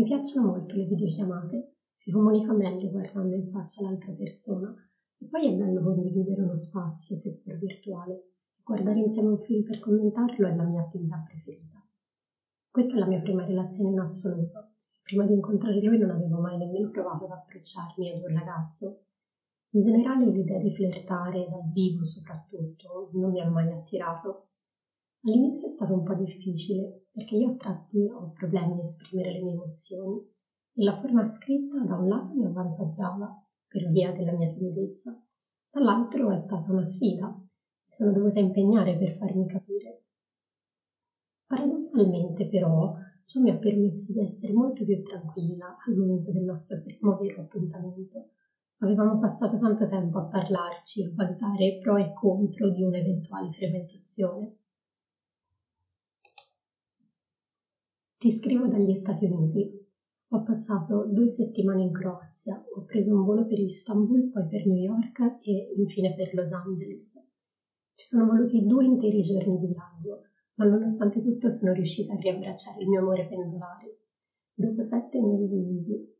Mi piacciono molto le videochiamate, si comunica meglio guardando in faccia l'altra persona e poi è bello condividere uno spazio, seppur virtuale. Guardare insieme un film per commentarlo è la mia attività preferita. Questa è la mia prima relazione in assoluto. Prima di incontrare lui non avevo mai nemmeno provato ad approcciarmi ad un ragazzo. In generale l'idea di flirtare dal vivo soprattutto non mi ha mai attirato. All'inizio è stato un po' difficile perché io a tratti ho problemi a esprimere le mie emozioni e la forma scritta da un lato mi avvantaggiava per via della mia timidezza, dall'altro è stata una sfida. Mi sono dovuta impegnare per farmi capire. Paradossalmente però ciò mi ha permesso di essere molto più tranquilla al momento del nostro primo vero appuntamento. Avevamo passato tanto tempo a parlarci, a valutare pro e contro di un'eventuale frequentazione. Ti scrivo dagli Stati Uniti. Ho passato due settimane in Croazia, ho preso un volo per Istanbul, poi per New York e infine per Los Angeles. Ci sono voluti due interi giorni di viaggio, ma nonostante tutto sono riuscita a riabbracciare il mio amore pendolare. Dopo sette mesi divisi.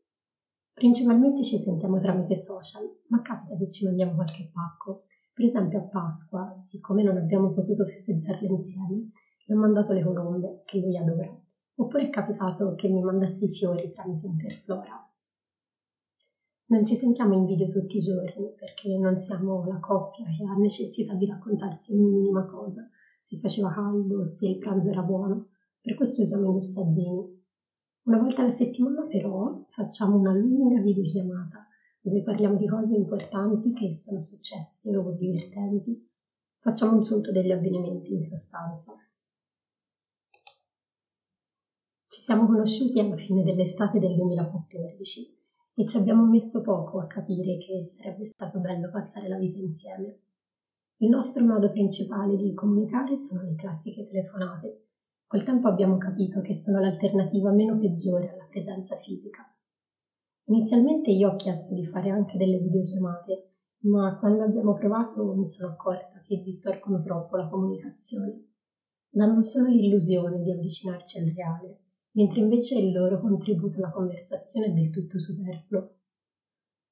Principalmente ci sentiamo tramite social, ma capita che ci mandiamo qualche pacco. Per esempio a Pasqua, siccome non abbiamo potuto festeggiarle insieme, le ho mandato le colombe, che lui adora oppure è capitato che mi mandassi i fiori tramite Interflora. Non ci sentiamo in video tutti i giorni perché non siamo la coppia che ha necessità di raccontarsi ogni minima cosa, se faceva caldo, se il pranzo era buono, per questo usiamo i messaggini. Una volta alla settimana però facciamo una lunga videochiamata dove parliamo di cose importanti che sono successe o divertenti. Facciamo un sunto degli avvenimenti in sostanza. Ci siamo conosciuti alla fine dell'estate del 2014 e ci abbiamo messo poco a capire che sarebbe stato bello passare la vita insieme. Il nostro modo principale di comunicare sono le classiche telefonate. Col tempo abbiamo capito che sono l'alternativa meno peggiore alla presenza fisica. Inizialmente io ho chiesto di fare anche delle videochiamate, ma quando abbiamo provato mi sono accorta che distorcono troppo la comunicazione. Danno solo l'illusione di avvicinarci al reale mentre invece il loro contributo alla conversazione è del tutto superfluo.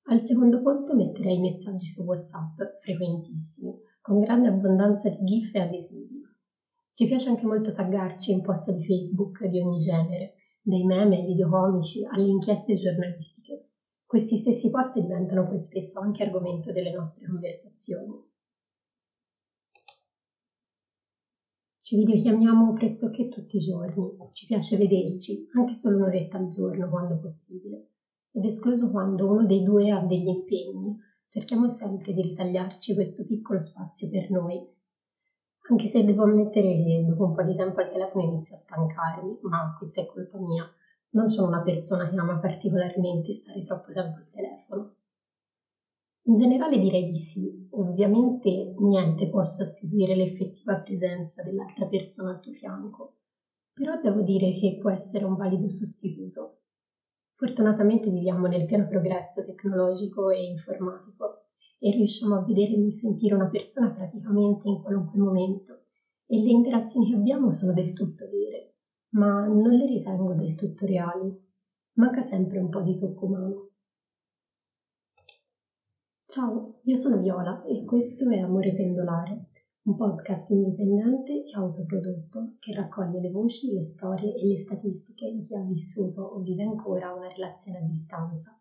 Al secondo posto metterei i messaggi su WhatsApp, frequentissimi, con grande abbondanza di GIF e adesivi. Ci piace anche molto taggarci in post di Facebook di ogni genere, dai meme ai video comici alle inchieste giornalistiche. Questi stessi post diventano poi spesso anche argomento delle nostre conversazioni. Ci videochiamiamo pressoché tutti i giorni, ci piace vederci, anche solo un'oretta al giorno quando possibile. Ed escluso quando uno dei due ha degli impegni, cerchiamo sempre di ritagliarci questo piccolo spazio per noi. Anche se devo ammettere che dopo un po' di tempo al telefono inizio a stancarmi, ma questa è colpa mia. Non sono una persona che ama particolarmente stare troppo tempo al telefono. In generale direi di sì, ovviamente niente può sostituire l'effettiva presenza dell'altra persona al tuo fianco, però devo dire che può essere un valido sostituto. Fortunatamente viviamo nel pieno progresso tecnologico e informatico e riusciamo a vedere e sentire una persona praticamente in qualunque momento e le interazioni che abbiamo sono del tutto vere, ma non le ritengo del tutto reali. Manca sempre un po' di tocco umano. Ciao, io sono Viola e questo è Amore Pendolare, un podcast indipendente e autoprodotto che raccoglie le voci, le storie e le statistiche di chi ha vissuto o vive ancora una relazione a distanza.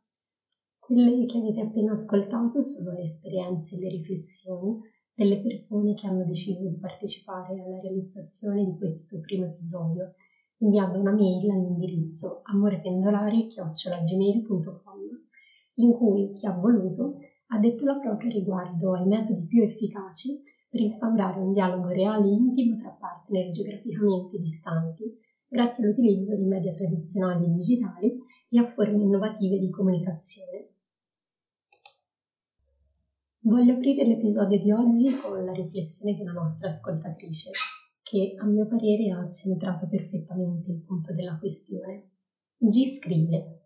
Quelle che avete appena ascoltato sono le esperienze e le riflessioni delle persone che hanno deciso di partecipare alla realizzazione di questo primo episodio, inviando una mail all'indirizzo amorependolare.gmail.com in cui chi ha voluto ha detto la propria riguardo ai metodi più efficaci per instaurare un dialogo reale e intimo tra partner geograficamente distanti, grazie all'utilizzo di media tradizionali e digitali e a forme innovative di comunicazione. Voglio aprire l'episodio di oggi con la riflessione di una nostra ascoltatrice, che a mio parere ha centrato perfettamente il punto della questione. G scrive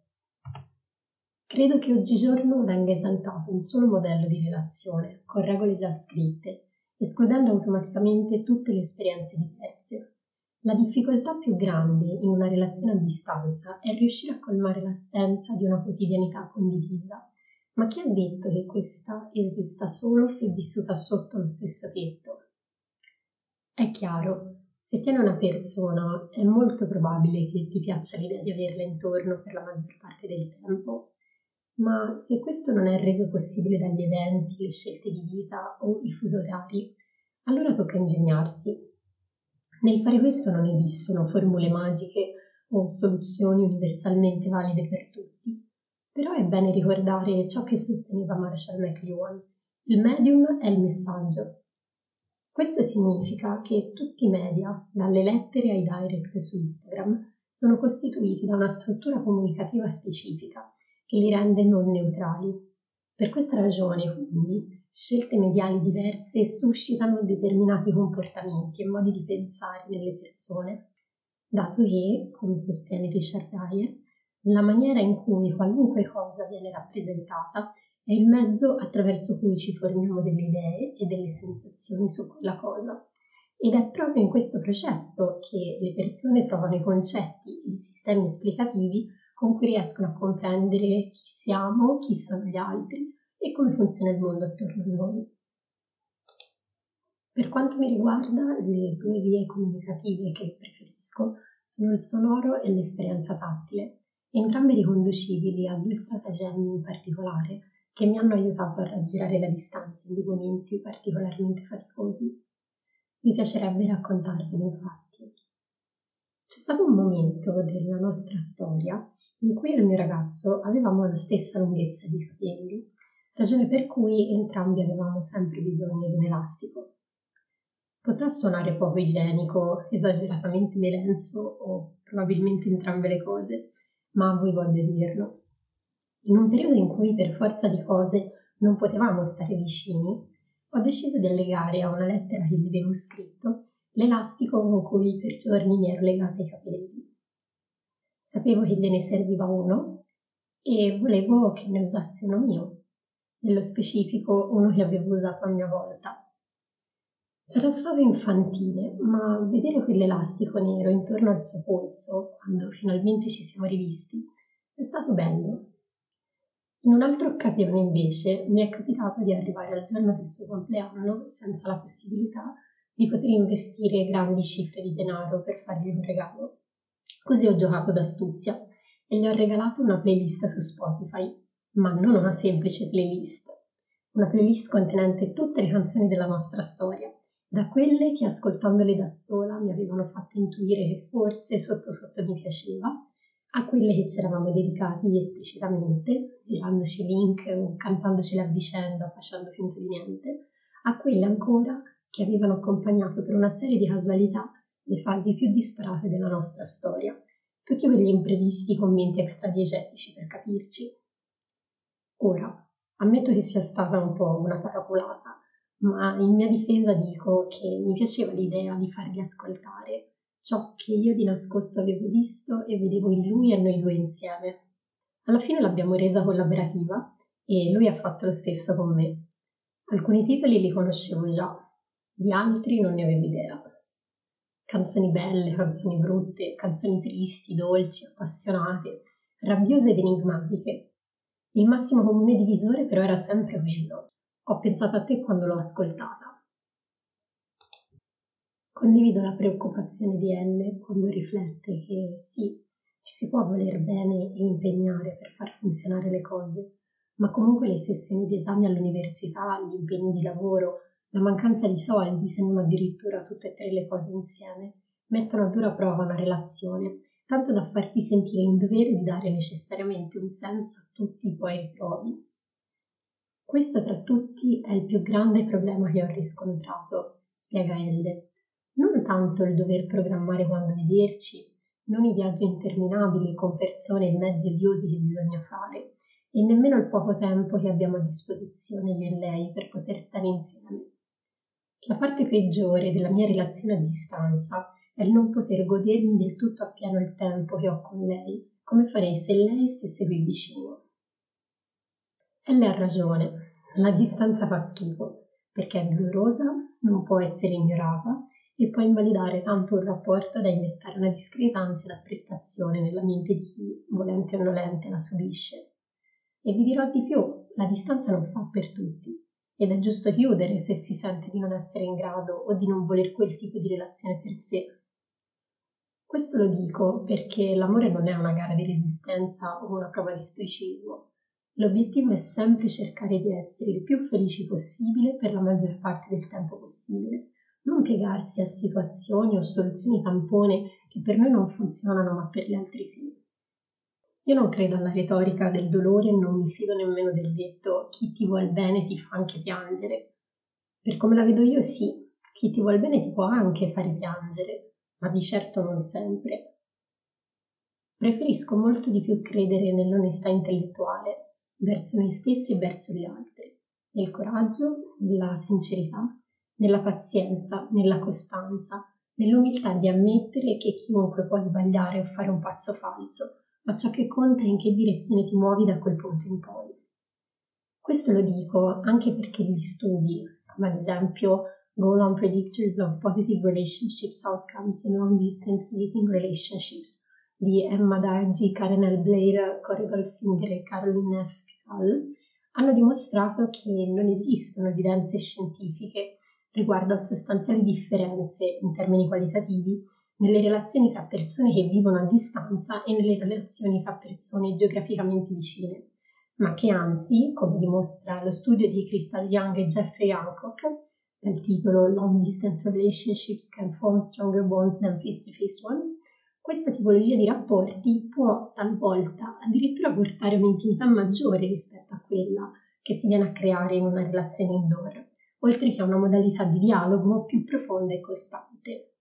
Credo che oggigiorno venga esaltato un solo modello di relazione, con regole già scritte, escludendo automaticamente tutte le esperienze diverse. La difficoltà più grande in una relazione a distanza è riuscire a colmare l'assenza di una quotidianità condivisa. Ma chi ha detto che questa esista solo se vissuta sotto lo stesso tetto? È chiaro, se tieni una persona è molto probabile che ti piaccia l'idea di averla intorno per la maggior parte del tempo, ma se questo non è reso possibile dagli eventi, le scelte di vita o i fusi orari, allora tocca ingegnarsi nel fare questo non esistono formule magiche o soluzioni universalmente valide per tutti, però è bene ricordare ciò che sosteneva Marshall McLuhan. Il medium è il messaggio. Questo significa che tutti i media, dalle lettere ai direct su Instagram, sono costituiti da una struttura comunicativa specifica che li rende non neutrali. Per questa ragione, quindi, scelte mediali diverse suscitano determinati comportamenti e modi di pensare nelle persone, dato che, come sostiene Richard Dyer, la maniera in cui qualunque cosa viene rappresentata è il mezzo attraverso cui ci formiamo delle idee e delle sensazioni su quella cosa. Ed è proprio in questo processo che le persone trovano i concetti, i sistemi esplicativi con cui riescono a comprendere chi siamo, chi sono gli altri e come funziona il mondo attorno a noi. Per quanto mi riguarda, le due vie comunicative che preferisco sono il sonoro e l'esperienza tattile, entrambi riconducibili a due stratagemmi in particolare che mi hanno aiutato a raggirare la distanza in dei momenti particolarmente faticosi. Mi piacerebbe raccontarvene infatti. C'è stato un momento della nostra storia in cui il mio ragazzo avevamo la stessa lunghezza di capelli ragione per cui entrambi avevamo sempre bisogno di un elastico. Potrà suonare poco igienico, esageratamente melenso o probabilmente entrambe le cose, ma a voi voglio dirlo. In un periodo in cui per forza di cose non potevamo stare vicini, ho deciso di allegare a una lettera che gli avevo scritto l'elastico con cui per giorni mi ero legata i capelli. Sapevo che gliene serviva uno e volevo che ne usassi uno mio nello specifico uno che avevo usato a mia volta. Sarà stato infantile, ma vedere quell'elastico nero intorno al suo polso, quando finalmente ci siamo rivisti, è stato bello. In un'altra occasione, invece, mi è capitato di arrivare al giorno del suo compleanno senza la possibilità di poter investire grandi cifre di denaro per fargli un regalo. Così ho giocato d'astuzia e gli ho regalato una playlist su Spotify ma non una semplice playlist, una playlist contenente tutte le canzoni della nostra storia, da quelle che ascoltandole da sola mi avevano fatto intuire che forse sotto sotto mi piaceva, a quelle che ci eravamo dedicati esplicitamente, girandoci link o cantandocele a vicenda facendo finta di niente, a quelle ancora che avevano accompagnato per una serie di casualità le fasi più disparate della nostra storia, tutti quegli imprevisti commenti extradiegetici per capirci, Ora, ammetto che sia stata un po' una paraculata, ma in mia difesa dico che mi piaceva l'idea di fargli ascoltare ciò che io di nascosto avevo visto e vedevo in lui e noi due insieme. Alla fine l'abbiamo resa collaborativa e lui ha fatto lo stesso con me. Alcuni titoli li conoscevo già, di altri non ne avevo idea. Canzoni belle, canzoni brutte, canzoni tristi, dolci, appassionate, rabbiose ed enigmatiche, il massimo comune divisore però era sempre quello. Ho pensato a te quando l'ho ascoltata. Condivido la preoccupazione di Elle quando riflette che sì, ci si può voler bene e impegnare per far funzionare le cose, ma comunque le sessioni di esami all'università, gli impegni di lavoro, la mancanza di soldi, se non addirittura tutte e tre le cose insieme, mettono a dura prova una relazione tanto da farti sentire in dovere di dare necessariamente un senso a tutti i tuoi ritrovi. Questo tra tutti è il più grande problema che ho riscontrato, spiega Elle. Non tanto il dover programmare quando vederci, non i viaggi interminabili con persone e mezzi odiosi che bisogna fare, e nemmeno il poco tempo che abbiamo a disposizione io e lei per poter stare insieme. La parte peggiore della mia relazione a distanza è il non poter godermi del tutto appieno il tempo che ho con lei, come farei se lei stesse qui vicino. E lei ha ragione, la distanza fa schifo, perché è dolorosa, non può essere ignorata e può invalidare tanto un rapporto da innestare una discreta ansia da prestazione nella mente di chi, volente o nolente, la subisce. E vi dirò di più, la distanza non fa per tutti ed è giusto chiudere se si sente di non essere in grado o di non voler quel tipo di relazione per sé. Questo lo dico perché l'amore non è una gara di resistenza o una prova di stoicismo. L'obiettivo è sempre cercare di essere il più felici possibile per la maggior parte del tempo possibile, non piegarsi a situazioni o soluzioni tampone che per noi non funzionano ma per gli altri sì. Io non credo alla retorica del dolore e non mi fido nemmeno del detto chi ti vuol bene ti fa anche piangere. Per come la vedo io sì, chi ti vuol bene ti può anche fare piangere, ma di certo non sempre. Preferisco molto di più credere nell'onestà intellettuale verso noi stessi e verso gli altri, nel coraggio, nella sincerità, nella pazienza, nella costanza, nell'umiltà di ammettere che chiunque può sbagliare o fare un passo falso ma ciò che conta è in che direzione ti muovi da quel punto in poi. Questo lo dico anche perché gli studi, come ad esempio Goal on Predictors of Positive Relationships Outcomes in Long Distance Dating Relationships di Emma Dargi, Karen L. Blair, Corey Goldfinger e Caroline F. Pical, hanno dimostrato che non esistono evidenze scientifiche riguardo a sostanziali differenze in termini qualitativi nelle relazioni tra persone che vivono a distanza e nelle relazioni tra persone geograficamente vicine, ma che anzi, come dimostra lo studio di Crystal Young e Jeffrey Hancock, dal titolo Long Distance Relationships Can Form Stronger Bonds Than Face-to-Face Ones, questa tipologia di rapporti può talvolta addirittura portare un'intimità maggiore rispetto a quella che si viene a creare in una relazione indoor, oltre che a una modalità di dialogo più profonda e costante.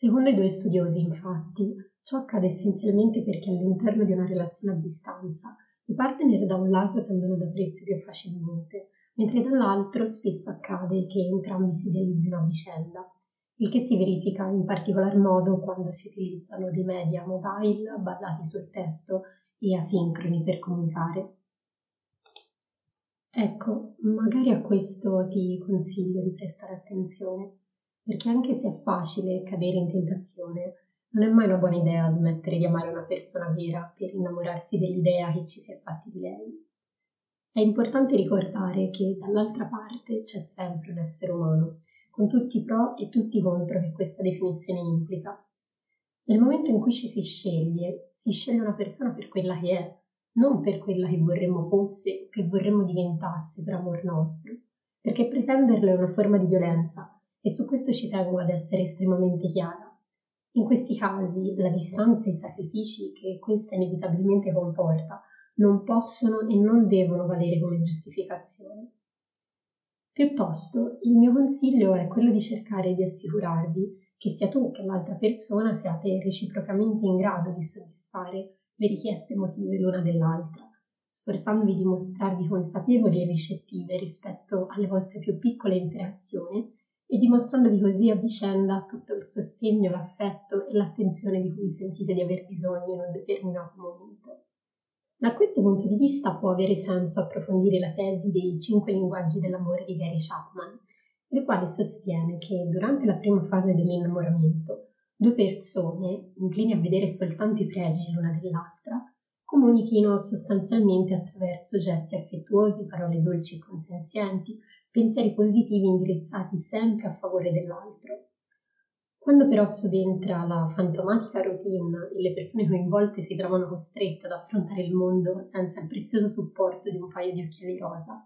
Secondo i due studiosi, infatti, ciò accade essenzialmente perché all'interno di una relazione a distanza i partner da un lato tendono ad aprirsi più facilmente, mentre dall'altro spesso accade che entrambi si idealizzino a vicenda, il che si verifica in particolar modo quando si utilizzano dei media mobile basati sul testo e asincroni per comunicare. Ecco, magari a questo ti consiglio di prestare attenzione perché anche se è facile cadere in tentazione, non è mai una buona idea smettere di amare una persona vera per innamorarsi dell'idea che ci si è fatti di lei. È importante ricordare che dall'altra parte c'è sempre un essere umano, con tutti i pro e tutti i contro che questa definizione implica. Nel momento in cui ci si sceglie, si sceglie una persona per quella che è, non per quella che vorremmo fosse o che vorremmo diventasse per amor nostro, perché pretenderlo è una forma di violenza e su questo ci tengo ad essere estremamente chiara. In questi casi la distanza e i sacrifici che questa inevitabilmente comporta non possono e non devono valere come giustificazione. Piuttosto, il mio consiglio è quello di cercare di assicurarvi che sia tu che l'altra persona siate reciprocamente in grado di soddisfare le richieste emotive l'una dell'altra, sforzandovi di mostrarvi consapevoli e ricettive rispetto alle vostre più piccole interazioni e dimostrandovi così a vicenda tutto il sostegno, l'affetto e l'attenzione di cui sentite di aver bisogno in un determinato momento. Da questo punto di vista può avere senso approfondire la tesi dei cinque linguaggi dell'amore di Gary Chapman, il quale sostiene che durante la prima fase dell'innamoramento due persone, inclini a vedere soltanto i pregi l'una dell'altra, comunichino sostanzialmente attraverso gesti affettuosi, parole dolci e consenzienti, pensieri positivi indirizzati sempre a favore dell'altro. Quando però subentra la fantomatica routine e le persone coinvolte si trovano costrette ad affrontare il mondo senza il prezioso supporto di un paio di occhiali rosa,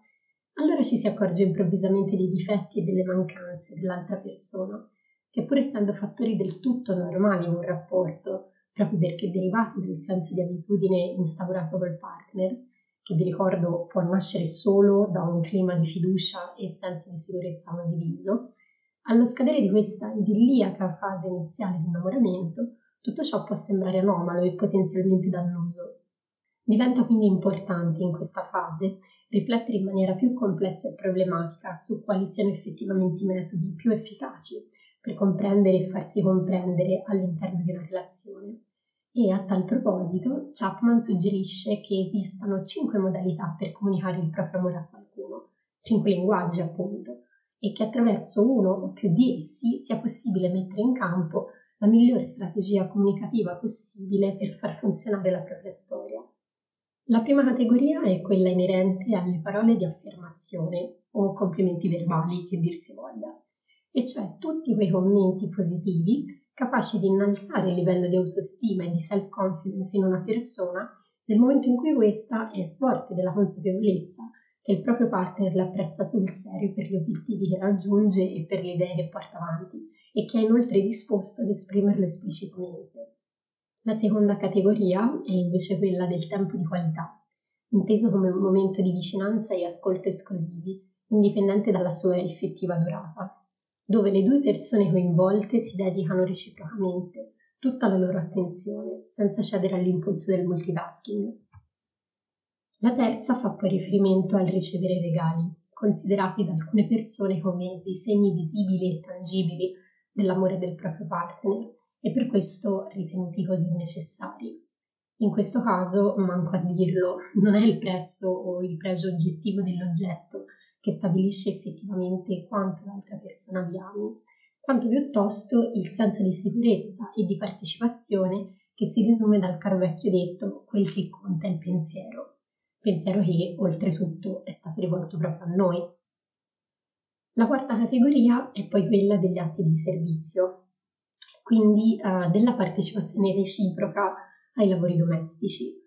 allora ci si accorge improvvisamente dei difetti e delle mancanze dell'altra persona, che pur essendo fattori del tutto normali in un rapporto, proprio perché derivati dal senso di abitudine instaurato col partner, che vi ricordo può nascere solo da un clima di fiducia e senso di sicurezza condiviso, allo scadere di questa idilliaca fase iniziale di innamoramento, tutto ciò può sembrare anomalo e potenzialmente dannoso. Diventa quindi importante in questa fase riflettere in maniera più complessa e problematica su quali siano effettivamente i metodi più efficaci per comprendere e farsi comprendere all'interno di una relazione e a tal proposito Chapman suggerisce che esistano cinque modalità per comunicare il proprio amore a qualcuno, cinque linguaggi appunto, e che attraverso uno o più di essi sia possibile mettere in campo la migliore strategia comunicativa possibile per far funzionare la propria storia. La prima categoria è quella inerente alle parole di affermazione o complimenti verbali, che dir si voglia, e cioè tutti quei commenti positivi capaci di innalzare il livello di autostima e di self-confidence in una persona nel momento in cui questa è forte della consapevolezza che il proprio partner l'apprezza sul serio per gli obiettivi che raggiunge e per le idee che porta avanti e che è inoltre disposto ad esprimerlo esplicitamente. La seconda categoria è invece quella del tempo di qualità, inteso come un momento di vicinanza e ascolto esclusivi, indipendente dalla sua effettiva durata, dove le due persone coinvolte si dedicano reciprocamente tutta la loro attenzione, senza cedere all'impulso del multitasking. La terza fa poi riferimento al ricevere regali, considerati da alcune persone come dei segni visibili e tangibili dell'amore del proprio partner e per questo ritenuti così necessari. In questo caso, manco a dirlo, non è il prezzo o il pregio oggettivo dell'oggetto che stabilisce effettivamente quanto l'altra persona vi ami, quanto piuttosto il senso di sicurezza e di partecipazione che si risume dal caro vecchio detto quel che conta è il pensiero, pensiero che oltretutto è stato rivolto proprio a noi. La quarta categoria è poi quella degli atti di servizio, quindi eh, della partecipazione reciproca ai lavori domestici.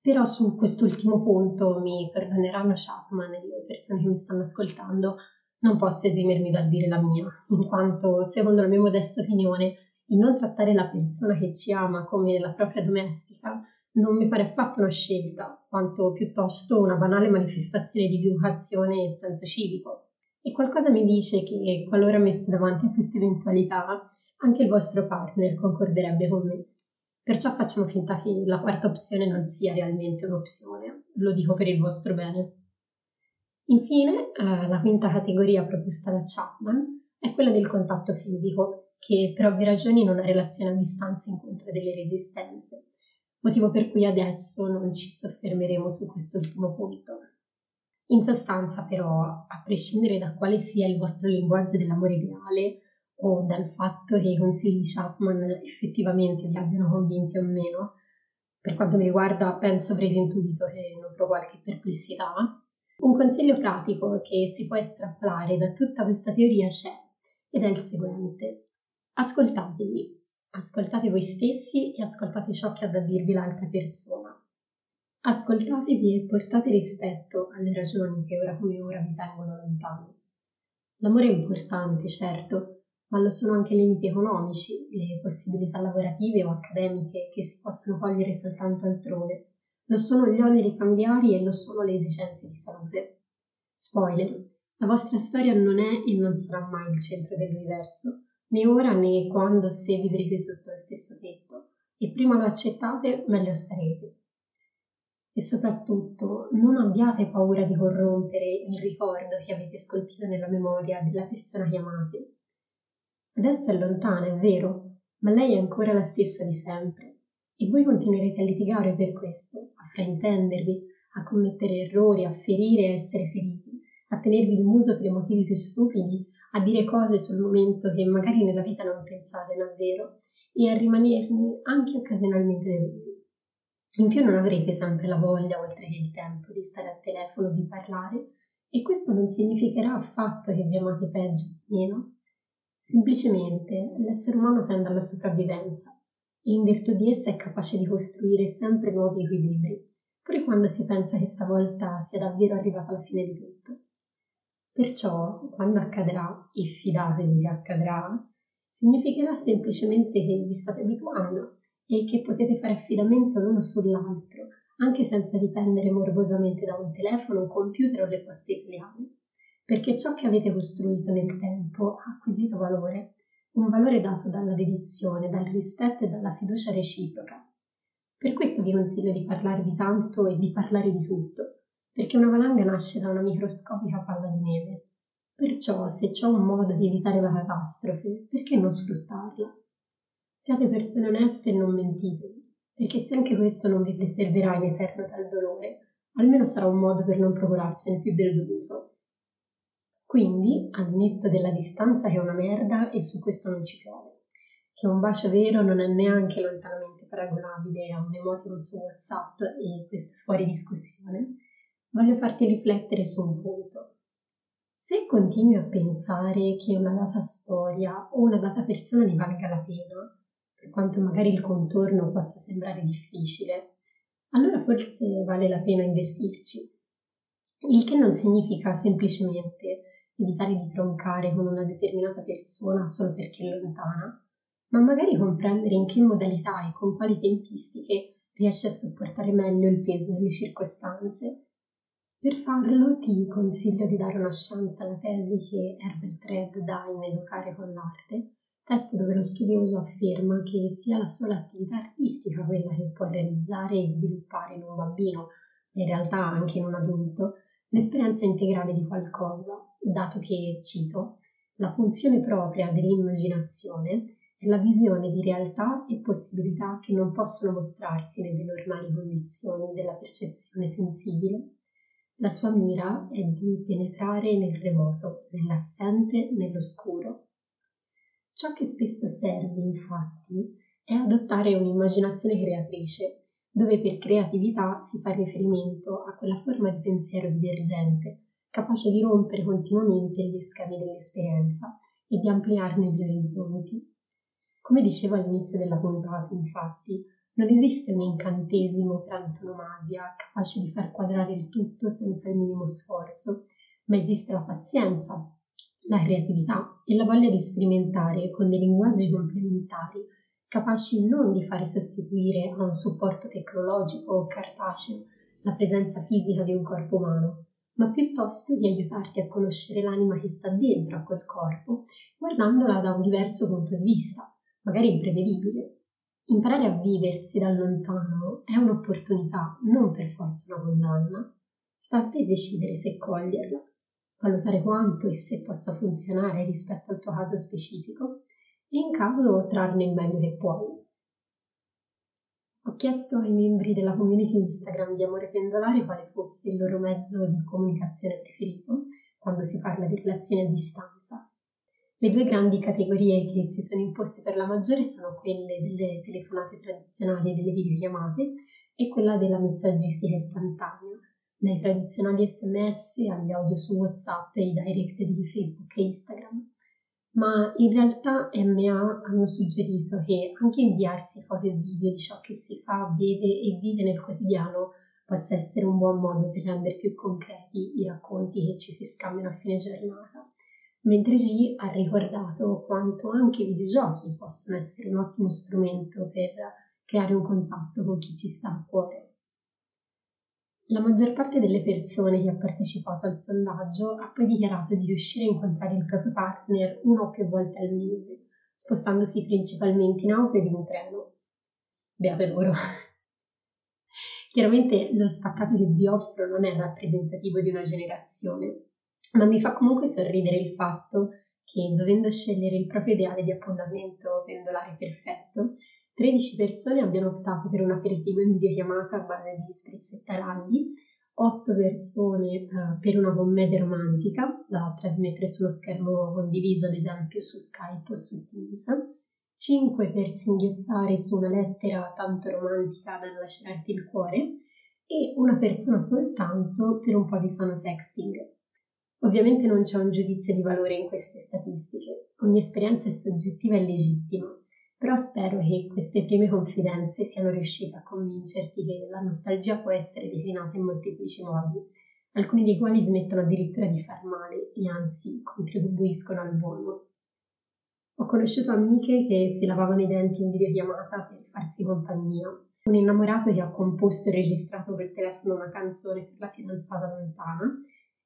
Però su quest'ultimo punto mi perdoneranno Chapman e le persone che mi stanno ascoltando, non posso esimermi dal dire la mia, in quanto, secondo la mia modesta opinione, il non trattare la persona che ci ama come la propria domestica non mi pare affatto una scelta, quanto piuttosto una banale manifestazione di educazione e senso civico. E qualcosa mi dice che, qualora messo davanti a questa eventualità, anche il vostro partner concorderebbe con me. Perciò facciamo finta che la quarta opzione non sia realmente un'opzione, lo dico per il vostro bene. Infine, eh, la quinta categoria proposta da Chapman è quella del contatto fisico, che per ovvie ragioni in una relazione a distanza incontra delle resistenze, motivo per cui adesso non ci soffermeremo su quest'ultimo punto. In sostanza, però, a prescindere da quale sia il vostro linguaggio dell'amore ideale, o dal fatto che i consigli di Chapman effettivamente vi abbiano convinti o meno. Per quanto mi riguarda, penso avrete intuito che nutro qualche perplessità. Un consiglio pratico che si può estrapolare da tutta questa teoria c'è ed è il seguente. Ascoltatevi, ascoltate voi stessi e ascoltate ciò che ha da dirvi l'altra persona. Ascoltatevi e portate rispetto alle ragioni che ora come ora vi tengono lontani. L'amore è importante, certo, ma lo sono anche i limiti economici, le possibilità lavorative o accademiche che si possono cogliere soltanto altrove. Lo sono gli oneri familiari e lo sono le esigenze di salute. Spoiler, la vostra storia non è e non sarà mai il centro dell'universo, né ora né quando se vivrete sotto lo stesso tetto, e prima lo accettate, meglio starete. E soprattutto non abbiate paura di corrompere il ricordo che avete scolpito nella memoria della persona che amate Adesso è lontana, è vero, ma lei è ancora la stessa di sempre. E voi continuerete a litigare per questo, a fraintendervi, a commettere errori, a ferire e essere feriti, a tenervi il muso per i motivi più stupidi, a dire cose sul momento che magari nella vita non pensate davvero e a rimanerne anche occasionalmente delusi. In più non avrete sempre la voglia, oltre che il tempo, di stare al telefono, di parlare, e questo non significherà affatto che vi amate peggio o meno, Semplicemente l'essere umano tende alla sopravvivenza e in virtù di essa è capace di costruire sempre nuovi equilibri, pure quando si pensa che stavolta sia davvero arrivata la fine di tutto. Perciò, quando accadrà, e fidatevi accadrà, significherà semplicemente che vi state abituando e che potete fare affidamento l'uno sull'altro, anche senza dipendere morbosamente da un telefono, un computer o le poste italiane perché ciò che avete costruito nel tempo ha acquisito valore, un valore dato dalla dedizione, dal rispetto e dalla fiducia reciproca. Per questo vi consiglio di parlarvi tanto e di parlare di tutto, perché una valanga nasce da una microscopica palla di neve. Perciò, se c'è un modo di evitare la catastrofe, perché non sfruttarla? Siate persone oneste e non mentitevi, perché se anche questo non vi preserverà in eterno dal dolore, almeno sarà un modo per non procurarsene più del dovuto Quindi, al netto della distanza che è una merda e su questo non ci piove, che un bacio vero non è neanche lontanamente paragonabile a un emoticon su WhatsApp e questo è fuori discussione, voglio farti riflettere su un punto. Se continui a pensare che una data storia o una data persona ne valga la pena, per quanto magari il contorno possa sembrare difficile, allora forse vale la pena investirci. Il che non significa semplicemente evitare di troncare con una determinata persona solo perché è lontana, ma magari comprendere in che modalità e con quali tempistiche riesce a sopportare meglio il peso delle circostanze. Per farlo ti consiglio di dare una chance alla tesi che Herbert Red dà in Educare con l'arte, testo dove lo studioso afferma che sia la sola attività artistica quella che può realizzare e sviluppare in un bambino, in realtà anche in un adulto, l'esperienza integrale di qualcosa, dato che, cito, la funzione propria dell'immaginazione è la visione di realtà e possibilità che non possono mostrarsi nelle normali condizioni della percezione sensibile. La sua mira è di penetrare nel remoto, nell'assente, nell'oscuro. Ciò che spesso serve, infatti, è adottare un'immaginazione creatrice, dove per creatività si fa riferimento a quella forma di pensiero divergente capace di rompere continuamente gli schemi dell'esperienza e di ampliarne gli orizzonti. Come dicevo all'inizio della puntata, infatti, non esiste un incantesimo per antonomasia capace di far quadrare il tutto senza il minimo sforzo, ma esiste la pazienza, la creatività e la voglia di sperimentare con dei linguaggi complementari capaci non di fare sostituire a un supporto tecnologico o cartaceo la presenza fisica di un corpo umano, ma piuttosto di aiutarti a conoscere l'anima che sta dentro a quel corpo, guardandola da un diverso punto di vista, magari imprevedibile. Imparare a viversi da lontano è un'opportunità, non per forza una condanna. Sta a te decidere se coglierla, valutare quanto e se possa funzionare rispetto al tuo caso specifico e in caso trarne il meglio che puoi. Chiesto ai membri della community Instagram di Amore Pendolare quale fosse il loro mezzo di comunicazione preferito quando si parla di relazioni a distanza. Le due grandi categorie che si sono imposte per la maggiore sono quelle delle telefonate tradizionali e delle videochiamate e quella della messaggistica istantanea, dai tradizionali sms agli audio su WhatsApp e i direct di Facebook e Instagram ma in realtà MA hanno suggerito che anche inviarsi foto e video di ciò che si fa, vede e vive nel quotidiano possa essere un buon modo per rendere più concreti i racconti che ci si scambiano a fine giornata. Mentre G ha ricordato quanto anche i videogiochi possono essere un ottimo strumento per creare un contatto con chi ci sta a cuore. La maggior parte delle persone che ha partecipato al sondaggio ha poi dichiarato di riuscire a incontrare il proprio partner una o più volte al mese, spostandosi principalmente in auto ed in treno. Beate loro. Chiaramente lo spaccato che vi offro non è rappresentativo di una generazione, ma mi fa comunque sorridere il fatto che, dovendo scegliere il proprio ideale di appuntamento pendolare perfetto, 13 persone abbiano optato per un aperitivo in videochiamata a base di spritz e taralli, 8 persone uh, per una commedia romantica da trasmettere sullo schermo condiviso, ad esempio su Skype o su Teams, 5 per singhiozzare su una lettera tanto romantica da lacerarti il cuore e una persona soltanto per un po' di sano sexting. Ovviamente non c'è un giudizio di valore in queste statistiche, ogni esperienza è soggettiva e legittima, però spero che queste prime confidenze siano riuscite a convincerti che la nostalgia può essere declinata in molteplici modi, alcuni dei quali smettono addirittura di far male e anzi contribuiscono al buono. Ho conosciuto amiche che si lavavano i denti in videochiamata per farsi compagnia, un innamorato che ha composto e registrato per telefono una canzone per la fidanzata lontana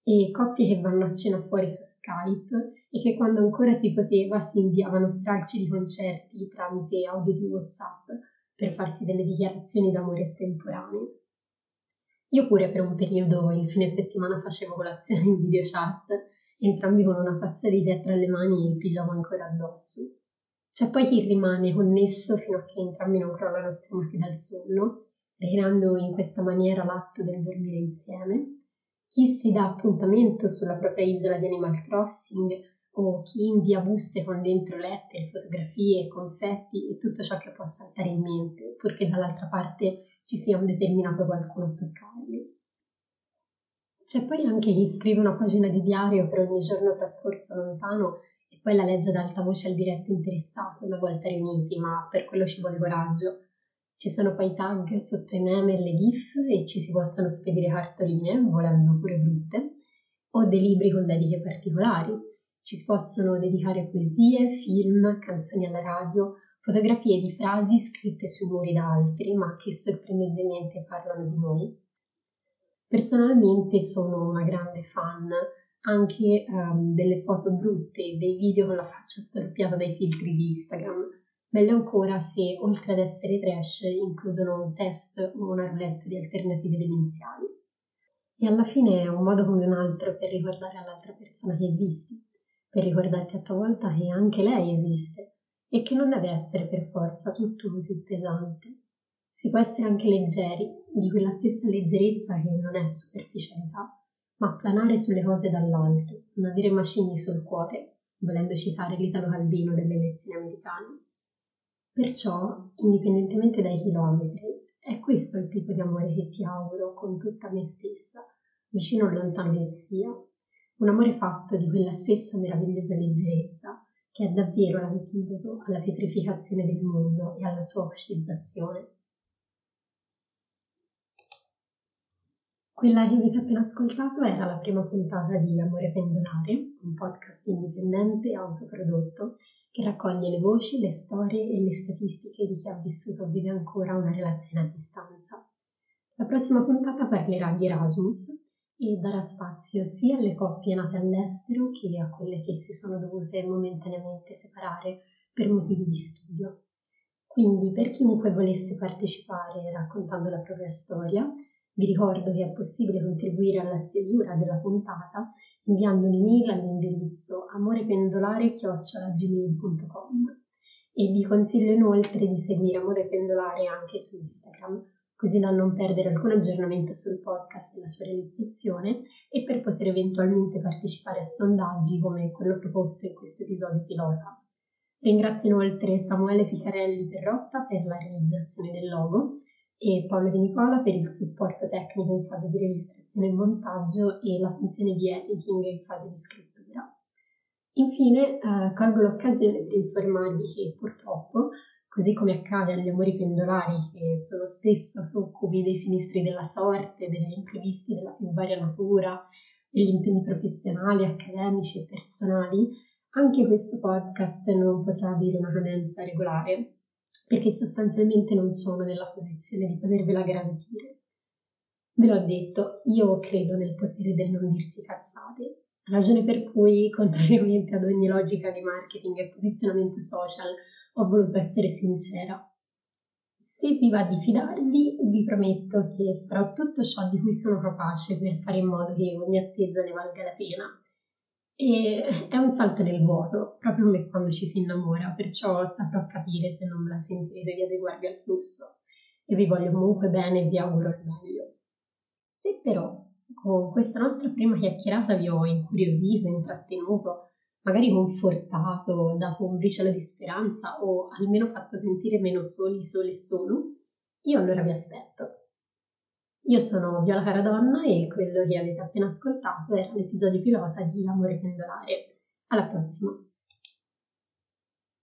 e coppie che vanno a cena fuori su Skype e che quando ancora si poteva si inviavano stralci di concerti tramite audio di WhatsApp per farsi delle dichiarazioni d'amore estemporanee. Io pure per un periodo il fine settimana facevo colazione in video chat, entrambi con una tazza di tè tra le mani e il pigiama ancora addosso. C'è poi chi rimane connesso fino a che entrambi non crollano stremati dal sonno, ricreando in questa maniera l'atto del dormire insieme, chi si dà appuntamento sulla propria isola di Animal Crossing o chi invia buste con dentro lettere, fotografie, confetti e tutto ciò che può saltare in mente, purché dall'altra parte ci sia un determinato qualcuno a toccarli. C'è poi anche chi scrive una pagina di diario per ogni giorno trascorso lontano e poi la legge ad alta voce al diretto interessato una volta riuniti, ma per quello ci vuole coraggio. Ci sono poi tag sotto i meme e le gif e ci si possono spedire cartoline, volendo pure brutte, o dei libri con dediche particolari. Ci si possono dedicare poesie, film, canzoni alla radio, fotografie di frasi scritte sui muri da altri, ma che sorprendentemente parlano di noi. Personalmente sono una grande fan anche um, delle foto brutte, dei video con la faccia storpiata dai filtri di Instagram. Meglio ancora se, oltre ad essere trash, includono un test o una roulette di alternative demenziali. E alla fine è un modo come un altro per ricordare all'altra persona che esisti, per ricordarti a tua volta che anche lei esiste e che non deve essere per forza tutto così pesante. Si può essere anche leggeri, di quella stessa leggerezza che non è superficialità, ma planare sulle cose dall'alto, non avere macigni sul cuore, volendo citare l'Italo Calvino delle elezioni americane. Perciò, indipendentemente dai chilometri, è questo il tipo di amore che ti auguro con tutta me stessa, vicino o lontano che sia. Un amore fatto di quella stessa meravigliosa leggerezza che è davvero l'antidoto alla pietrificazione del mondo e alla sua occidizzazione. Quella che avete appena ascoltato era la prima puntata di Amore Pendolare, un podcast indipendente e autoprodotto che raccoglie le voci, le storie e le statistiche di chi ha vissuto o vive ancora una relazione a distanza. La prossima puntata parlerà di Erasmus e darà spazio sia alle coppie nate all'estero che a quelle che si sono dovute momentaneamente separare per motivi di studio. Quindi per chiunque volesse partecipare raccontando la propria storia, vi ricordo che è possibile contribuire alla stesura della puntata inviando un'email all'indirizzo amorependolare.gmail.com e vi consiglio inoltre di seguire Amore Pendolare anche su Instagram, così da non perdere alcun aggiornamento sul podcast e la sua realizzazione e per poter eventualmente partecipare a sondaggi come quello proposto in questo episodio pilota. Ringrazio inoltre Samuele Ficarelli Perrotta per la realizzazione del logo e Paolo Di Nicola per il supporto tecnico in fase di registrazione e montaggio e la funzione di editing in fase di scrittura. Infine, eh, colgo l'occasione per informarvi che purtroppo, così come accade agli amori pendolari che sono spesso succubi dei sinistri della sorte, degli imprevisti della più varia natura, degli impegni professionali, accademici e personali, anche questo podcast non potrà avere una cadenza regolare perché sostanzialmente non sono nella posizione di potervela garantire. Ve l'ho detto, io credo nel potere del non dirsi cazzate, ragione per cui, contrariamente ad ogni logica di marketing e posizionamento social, ho voluto essere sincera. Se vi va di fidarvi, vi prometto che farò tutto ciò di cui sono capace per fare in modo che ogni attesa ne valga la pena e è un salto nel vuoto, proprio come quando ci si innamora, perciò saprò capire se non me la sentirete di adeguarvi al flusso. E vi voglio comunque bene e vi auguro il meglio. Se però con questa nostra prima chiacchierata vi ho incuriosito, intrattenuto, magari confortato, dato un briciolo di speranza o almeno fatto sentire meno soli, sole e solo, io allora vi aspetto. Io sono Viola Caradonna e quello che avete appena ascoltato era l'episodio pilota di Amore Pendolare. Alla prossima!